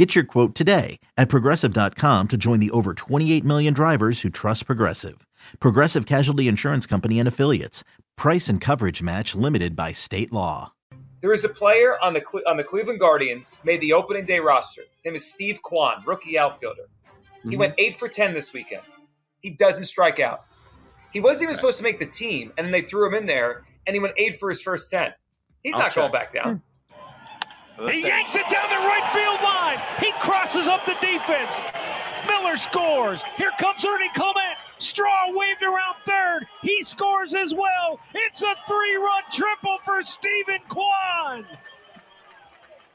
Get your quote today at progressive.com to join the over 28 million drivers who trust Progressive. Progressive Casualty Insurance Company and Affiliates. Price and coverage match limited by state law. There is a player on the on the Cleveland Guardians made the opening day roster. His name is Steve Kwan, rookie outfielder. He mm-hmm. went eight for ten this weekend. He doesn't strike out. He wasn't even supposed to make the team, and then they threw him in there, and he went eight for his first ten. He's I'll not going back down. Hmm. He yanks it down the right field line. He crosses up the defense. Miller scores. Here comes Ernie Clement. Straw waved around third. He scores as well. It's a three-run triple for Stephen Kwan.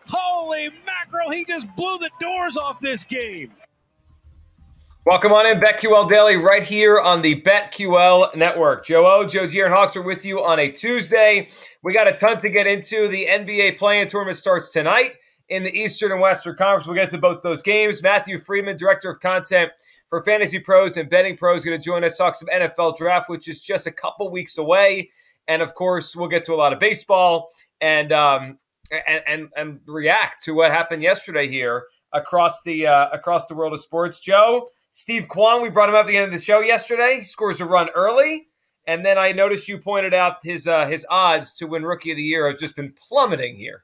Holy mackerel! He just blew the doors off this game. Welcome on in, BetQL Daily, right here on the BetQL Network. Joe O, Joe Gier, and Hawks are with you on a Tuesday. We got a ton to get into. The NBA play-in tournament starts tonight in the Eastern and Western Conference. We'll get to both those games. Matthew Freedman, Director of Content for Fantasy Pros and Betting Pros, is going to join us, talk some NFL draft, which is just a couple weeks away. And of course, we'll get to a lot of baseball and um, and, and and react to what happened yesterday here across the uh, across the world of sports. Joe, Steve Kwan, we brought him up at the end of the show yesterday. He scores a run early, and then I noticed you pointed out his uh, his odds to win Rookie of the Year have just been plummeting here.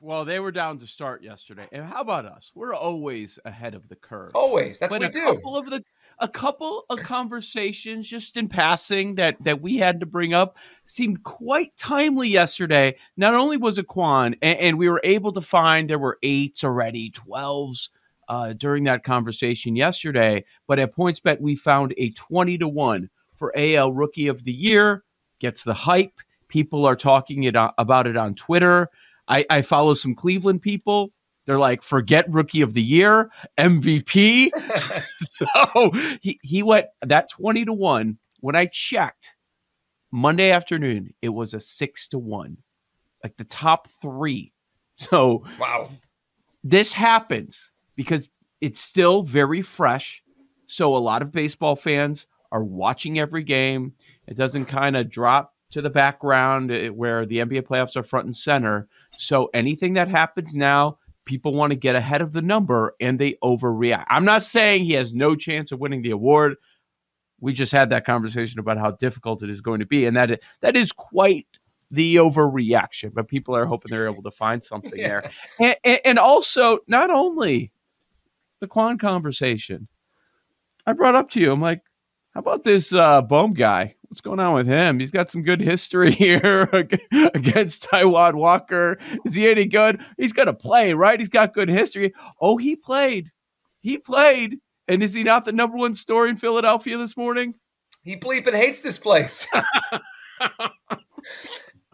Well, they were down to start yesterday. And how about us? We're always ahead of the curve. Always, that's but what we do. couple of the a couple of conversations just in passing that that we had to bring up seemed quite timely yesterday. Not only was it Kwan, and, and we were able to find there were eights already, twelves uh, during that conversation yesterday, but at PointsBet we found a twenty to one for AL Rookie of the Year. Gets the hype. People are talking it uh, about it on Twitter. I, I follow some Cleveland people. They're like, forget rookie of the year, MVP. so he, he went that 20 to 1. When I checked Monday afternoon, it was a six to one, like the top three. So Wow. this happens because it's still very fresh. So a lot of baseball fans are watching every game. It doesn't kind of drop to the background eh, where the NBA playoffs are front and center. So anything that happens now, people want to get ahead of the number and they overreact. I'm not saying he has no chance of winning the award. We just had that conversation about how difficult it is going to be, and that that is quite the overreaction. But people are hoping they're able to find something there, and, and, and also not only the Kwan conversation. I brought up to you. I'm like, how about this uh, Bohm guy? What's going on with him? He's got some good history here against Taijuan Walker. Is he any good? He's going to play, right? He's got good history. Oh, he played. He played. And is he not the number one story in Philadelphia this morning? He bleeping hates this place.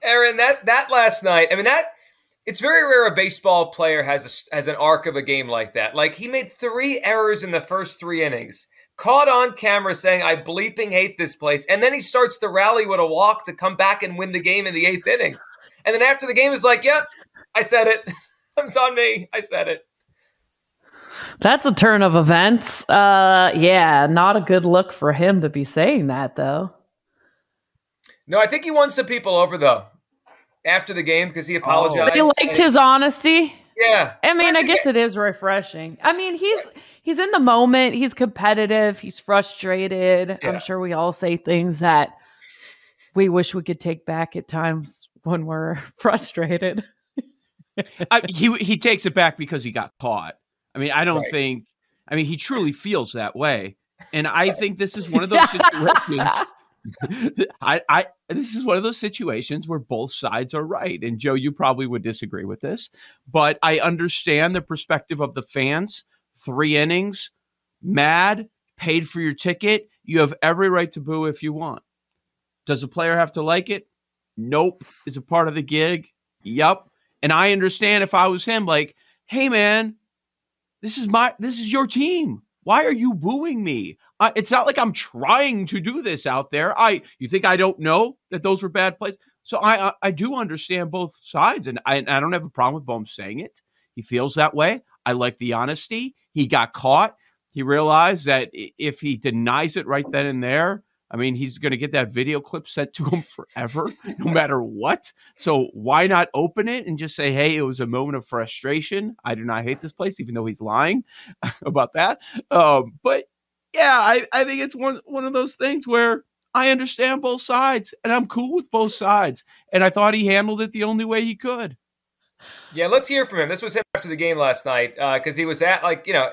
Aaron, that that last night, I mean that it's very rare a baseball player has a, has an arc of a game like that. Like he made three errors in the first three innings, caught on camera saying "I bleeping hate this place," and then he starts the rally with a walk to come back and win the game in the eighth inning. And then after the game, is like, "Yep, I said it. it's on me. I said it." That's a turn of events. Uh, yeah, not a good look for him to be saying that, though. No, I think he won some people over though after the game because he oh. apologized. They liked his honesty. Yeah, I mean, I guess it is refreshing. I mean, he's he's in the moment. He's competitive. He's frustrated. Yeah. I'm sure we all say things that we wish we could take back at times when we're frustrated. I, he he takes it back because he got caught. I mean, I don't Right. think. I mean, he truly feels that way, and I think this is one of those situations. I, I this is one of those situations where both sides are right. And Joe, you probably would disagree with this, but I understand the perspective of the fans. Three innings, mad, paid for your ticket. You have every right to boo if you want. Does the player have to like it? Nope. Is a part of the gig? Yup. And I understand if I was him, like, hey man, this is my this is your team. Why are you booing me? I, it's not like I'm trying to do this out there. I you think I don't know that those were bad plays? So I I, I do understand both sides, and I, I don't have a problem with Bohm saying it. He feels that way. I like the honesty. He got caught. He realized that if he denies it right then and there, I mean, he's going to get that video clip sent to him forever, no matter what. So why not open it and just say, hey, it was a moment of frustration. I do not hate this place, even though he's lying about that. Um, but yeah, I, I think it's one, one of those things where I understand both sides and I'm cool with both sides. And I thought he handled it the only way he could. Yeah, let's hear from him. This was him after the game last night because uh, he was at, like, you know,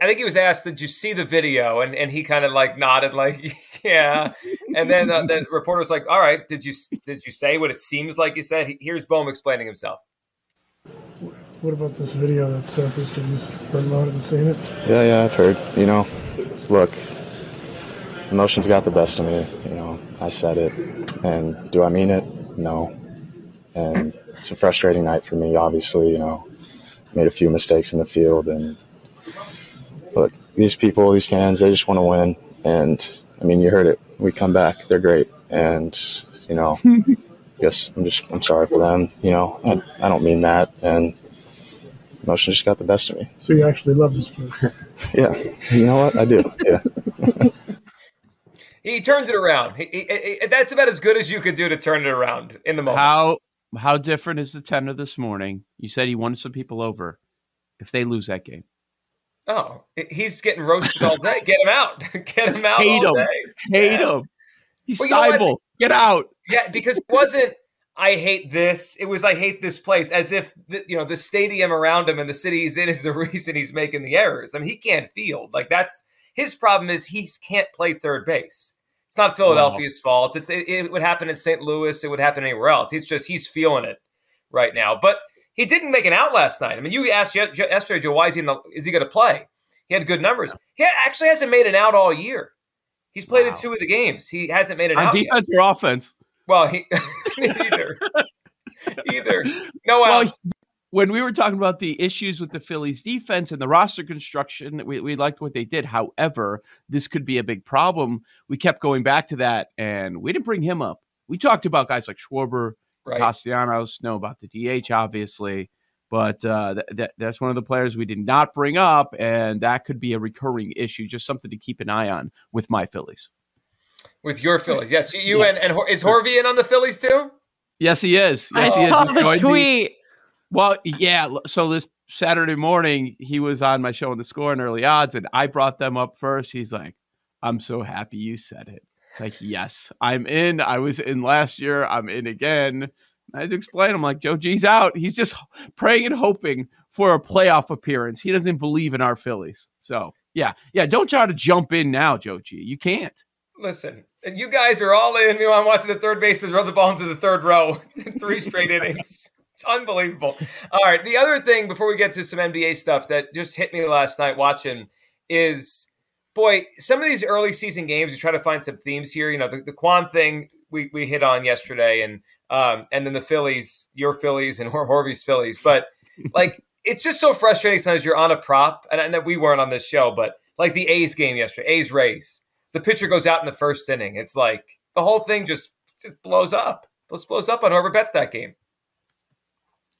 I think he was asked, "Did you see the video?" And and he kind of like nodded, like, "Yeah." And then uh, the reporter was like, "All right, did you did you say what it seems like you said?" Here's Bohm explaining himself. What about this video that surfaced? Have you heard about it and seen it? Yeah, yeah, I've heard. You know, look, emotions got the best of me. You know, I said it, and do I mean it? No. And it's a frustrating night for me. Obviously, you know, made a few mistakes in the field and but these people, these fans, they just want to win. And I mean, you heard it. We come back, they're great. And, you know, guess I'm just, I'm sorry for them. You know, I, I don't mean that. And emotion just got the best of me. So you actually love this place? yeah. You know what? I do. Yeah. he turns it around. He, he, he, that's about as good as you could do to turn it around in the moment. How how different is the tenor this morning? You said he wanted some people over. If they lose that game, Oh, he's getting roasted all day. Get him out. Get him out. Hate him. Day. Hate yeah. him. He's well, you Get out. Yeah, because it wasn't. I hate this. It was I hate this place, as if the, you know the stadium around him and the city he's in is the reason he's making the errors. I mean, he can't field. Like that's his problem. Is he can't play third base. It's not Philadelphia's wow. fault. It's, it, it would happen in St. Louis. It would happen anywhere else. He's just he's feeling it right now. But he didn't make an out last night. I mean, you asked yesterday, Joe, why is he, in the, is he going to play? He had good numbers. He actually hasn't made an out all year. He's played wow. in two of the games. He hasn't made an On out. Defense yet. or offense? Well, he either. either. No well, outs. When we were talking about the issues with the Phillies defense and the roster construction, we, we liked what they did. However, this could be a big problem. We kept going back to that, and we didn't bring him up. We talked about guys like Schwarber, right. Castellanos, know about the DH, obviously. But uh, th- th- that's one of the players we did not bring up, and that could be a recurring issue. Just something to keep an eye on with my Phillies. With your Phillies, yes. You yes. and, and is Horvey in on the Phillies too? Yes, he is. Yes, I he saw the tweet. Me. Well, yeah. So this Saturday morning, he was on my show on the score and early odds, and I brought them up first. He's like, "I'm so happy you said it." It's like, yes, I'm in. I was in last year. I'm in again. I had to explain. I'm like, Joe G's out. He's just praying and hoping for a playoff appearance. He doesn't believe in our Phillies. So, yeah, yeah. Don't try to jump in now, Joe G. You can't. Listen, you guys are all in. Me. I'm watching the third bases throw the ball into the third row, three straight innings. It's unbelievable. All right. The other thing before we get to some NBA stuff that just hit me last night watching is, boy, some of these early season games, you try to find some themes here. You know, the, the Kwan thing we, we hit on yesterday, and um, and then the Phillies, your Phillies and Hor- Horvey's Phillies. But like, it's just so frustrating sometimes you're on a prop, and, and we weren't on this show, but like the A's game yesterday, A's Rays, the pitcher goes out in the first inning. It's like the whole thing just just blows up. Just blows up on whoever bets that game.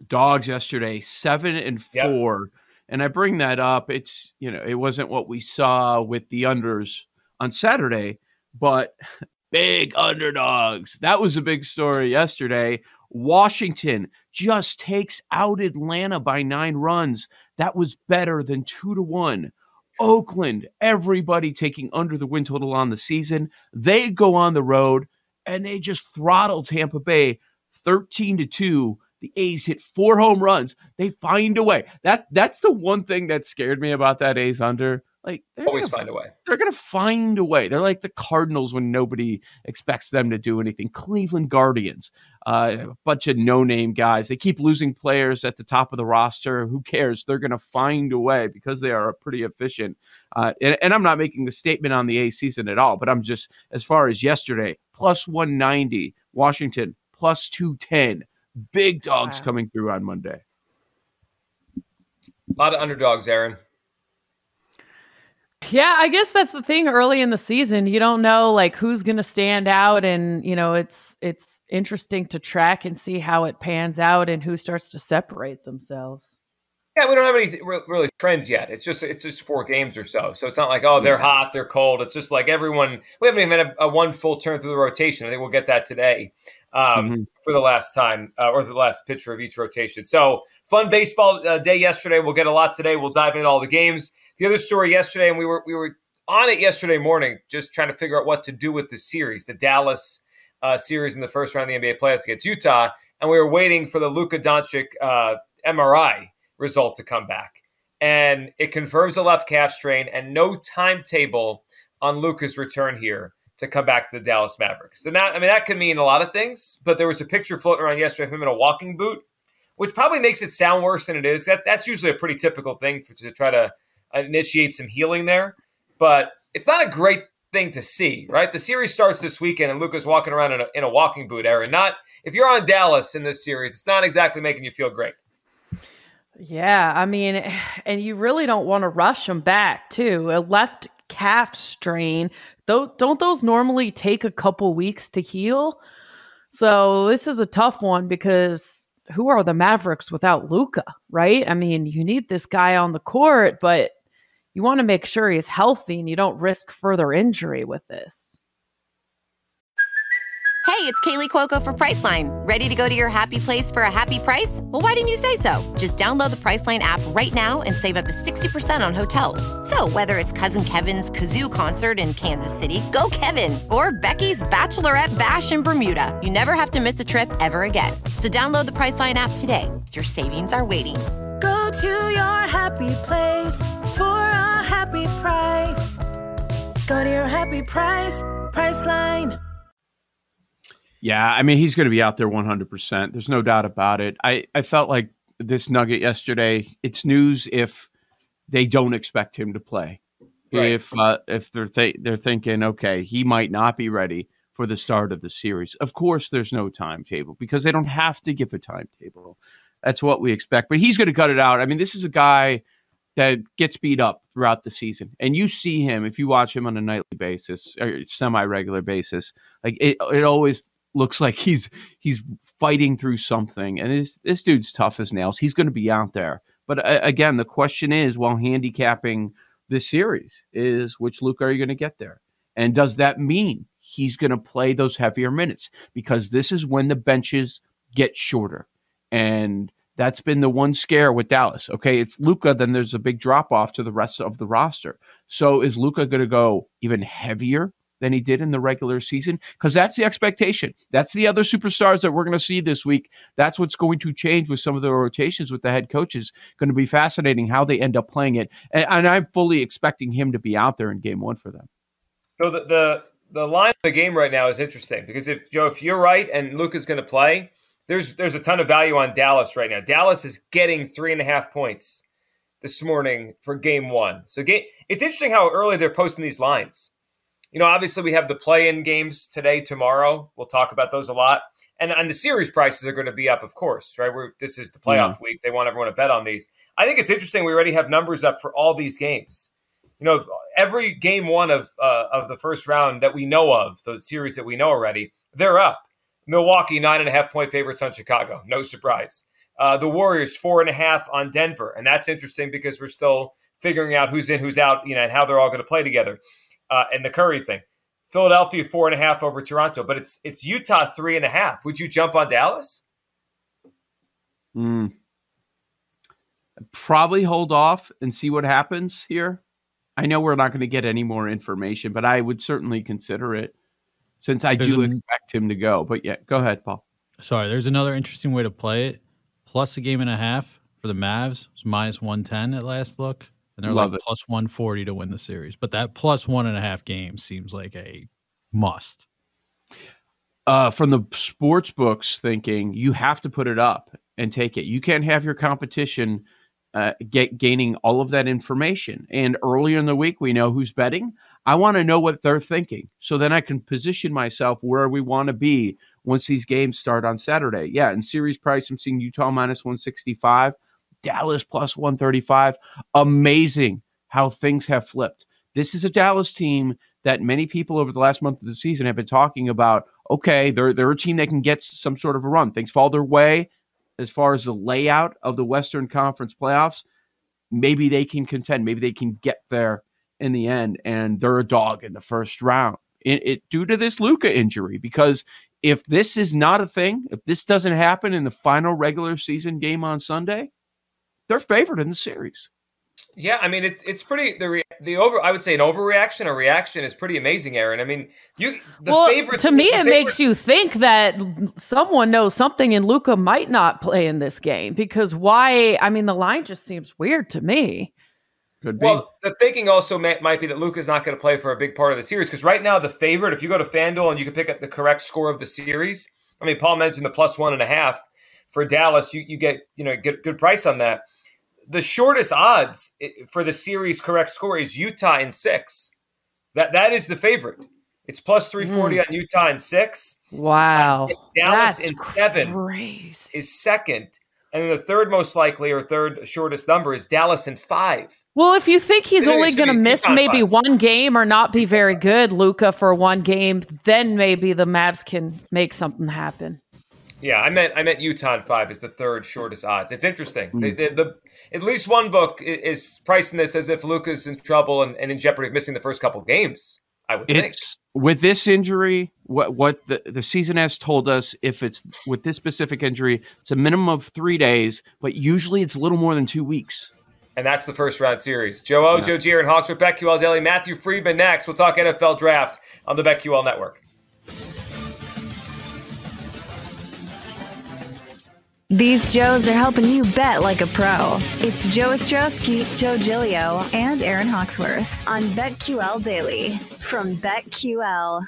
Dogs yesterday, seven and four. Yep. And I bring that up. It's, you know, it wasn't what we saw with the unders on Saturday, but big underdogs. That was a big story yesterday. Washington just takes out Atlanta by nine runs. That was better than two to one. Oakland, everybody taking under the win total on the season. They go on the road and they just throttle Tampa Bay 13 to 2. The A's hit four home runs. They find a way. That that's the one thing that scared me about that A's under like they're always find a way. They're gonna find a way. They're like the Cardinals when nobody expects them to do anything. Cleveland Guardians, uh, a bunch of no-name guys. They keep losing players at the top of the roster. Who cares? They're gonna find a way because they are pretty efficient. Uh, and, and I'm not making a statement on the A season at all, but I'm just as far as yesterday, plus 190, Washington plus 210. Big dogs wow. coming through on Monday. A lot of underdogs, Aaron. Yeah, I guess that's the thing early in the season. You don't know like who's going to stand out and, you know, it's it's interesting to track and see how it pans out and who starts to separate themselves. Yeah, we don't have any really trends yet. It's just it's just four games or so, so it's not like oh they're hot, they're cold. It's just like everyone. We haven't even had a, a one full turn through the rotation. I think we'll get that today um, mm-hmm. for the last time uh, or the last pitcher of each rotation. So fun baseball uh, day yesterday. We'll get a lot today. We'll dive into all the games. The other story yesterday, and we were we were on it yesterday morning, just trying to figure out what to do with the series, the Dallas uh, series in the first round of the NBA playoffs against Utah, and we were waiting for the Luka Doncic uh, MRI result to come back. And it confirms a left calf strain and no timetable on Luka's return here to come back to the Dallas Mavericks. And that, I mean, that could mean a lot of things, but there was a picture floating around yesterday of him in a walking boot, which probably makes it sound worse than it is. That, that's usually a pretty typical thing for, to try to initiate some healing there. But it's not a great thing to see, right? The series starts this weekend and Luka's walking around in a, in a walking boot, Aaron. Not if you're on Dallas in this series, it's not exactly making you feel great. Yeah, I mean, and you really don't want to rush him back too. A left calf strain, though, don't those normally take a couple weeks to heal? So this is a tough one because who are the Mavericks without Luka, right? I mean, you need this guy on the court, but you want to make sure he's healthy and you don't risk further injury with this. Hey, it's Kaley Cuoco for Priceline. Ready to go to your happy place for a happy price? Well, why didn't you say so? Just download the Priceline app right now and save up to 60% on hotels. So, whether it's Cousin Kevin's Kazoo concert in Kansas City, go Kevin, or Becky's Bachelorette Bash in Bermuda, you never have to miss a trip ever again. So, download the Priceline app today. Your savings are waiting. Go to your happy place for a happy price. Go to your happy price, Priceline. Yeah, I mean he's going to be out there 100%. There's no doubt about it. I I felt like this nugget yesterday. It's news if they don't expect him to play. Right. If uh, if they're th- they're thinking okay, he might not be ready for the start of the series. Of course there's no timetable because they don't have to give a timetable. That's what we expect. But he's going to cut it out. I mean, this is a guy that gets beat up throughout the season. And you see him if you watch him on a nightly basis or semi-regular basis. Like it, it always looks like he's he's fighting through something. And this this dude's tough as nails. He's going to be out there. But uh, again, the question is, while handicapping this series, is which Luke are you going to get there? And does that mean he's going to play those heavier minutes? Because this is when the benches get shorter, and that's been the one scare with Dallas. Okay, it's Luka. then there's a big drop off to the rest of the roster. So is Luka going to go even heavier than he did in the regular season because that's the expectation. That's the other superstars that we're going to see this week. That's what's going to change with some of the rotations with the head coaches. Going to be fascinating how they end up playing it, and, and I'm fully expecting him to be out there in Game One for them. So the the the line of the game right now is interesting because if Joe, if you're right and Luke is going to play, there's there's a ton of value on Dallas right now. Dallas is getting three and a half points this morning for Game One. So game, it's interesting how early they're posting these lines you know, obviously we have the play-in games today, tomorrow. We'll talk about those a lot, and and the series prices are going to be up, of course, right? We're, this is the playoff mm-hmm. week; they want everyone to bet on these. I think it's interesting. We already have numbers up for all these games. You know, every game one of uh, of the first round that we know of, those series that we know already, they're up. Milwaukee nine and a half point favorites on Chicago, no surprise. Uh, the Warriors four and a half on Denver, and that's interesting because we're still figuring out who's in, who's out, you know, and how they're all going to play together uh, and the Curry thing. Philadelphia four and a half over Toronto, but it's it's Utah three and a half. Would you jump on Dallas? Mm. Probably hold off and see what happens here. I know we're not going to get any more information, but I would certainly consider it since I there's do expect him to go. But yeah, go ahead, Paul. Sorry, there's another interesting way to play it. Plus a game and a half for the Mavs. It's minus 110 at last look and they're Love like plus 140 to win the series. But that plus one and a half games seems like a must. Uh, from the sports books thinking, you have to put it up and take it. You can't have your competition uh, get gaining all of that information. And earlier in the week, we know who's betting. I want to know what they're thinking, so then I can position myself where we want to be once these games start on Saturday. Yeah, in series price, I'm seeing Utah minus 165. Dallas plus 135. Amazing how things have flipped. This is a Dallas team that many people over the last month of the season have been talking about. Okay, they're they're a team that can get some sort of a run. Things fall their way as far as the layout of the Western Conference playoffs. Maybe they can contend. Maybe they can get there in the end, and they're a dog in the first round. It, it due to this Luka injury because if this is not a thing, if this doesn't happen in the final regular season game on Sunday, they're favored in the series. Yeah, I mean it's it's pretty the re, the over I would say an overreaction or reaction is pretty amazing, Aaron. I mean you the well, favorite to me it favorite, makes you think that someone knows something and Luka might not play in this game because why? I mean the line just seems weird to me. Could be. Well, the thinking also may, might be that Luka's not going to play for a big part of the series because right now the favorite, if you go to FanDuel and you can pick up the correct score of the series, I mean Paul mentioned the plus one and a half for Dallas, you you get you know get good price on that the shortest odds for the series correct score is Utah in six. That that is the favorite. It's plus three forty mm. on Utah in six. Wow, uh, Dallas That's in seven crazy. is second, and then the third most likely or third shortest number is Dallas in five. Well, if you think he's only going to miss maybe five. one game or not be very good, Luka, for one game, then maybe the Mavs can make something happen. Yeah, I meant I meant Utah in five is the third shortest odds. It's interesting. Mm. The, the, the, at least one book is pricing this as if Luka's in trouble and, and in jeopardy of missing the first couple games. I would it's, think. With this injury, what what the, the season has told us, if it's with this specific injury, it's a minimum of three days, but usually it's a little more than two weeks. And that's the first round series. Joe O, yeah. Joe Gier, and Hawks with BetQL Daily. Matthew Freedman next. We'll talk NFL draft on the BetQL Network. These Joes are helping you bet like a pro. It's Joe Ostrowski, Joe Gilio, and Aaron Hawksworth on BetQL Daily from BetQL.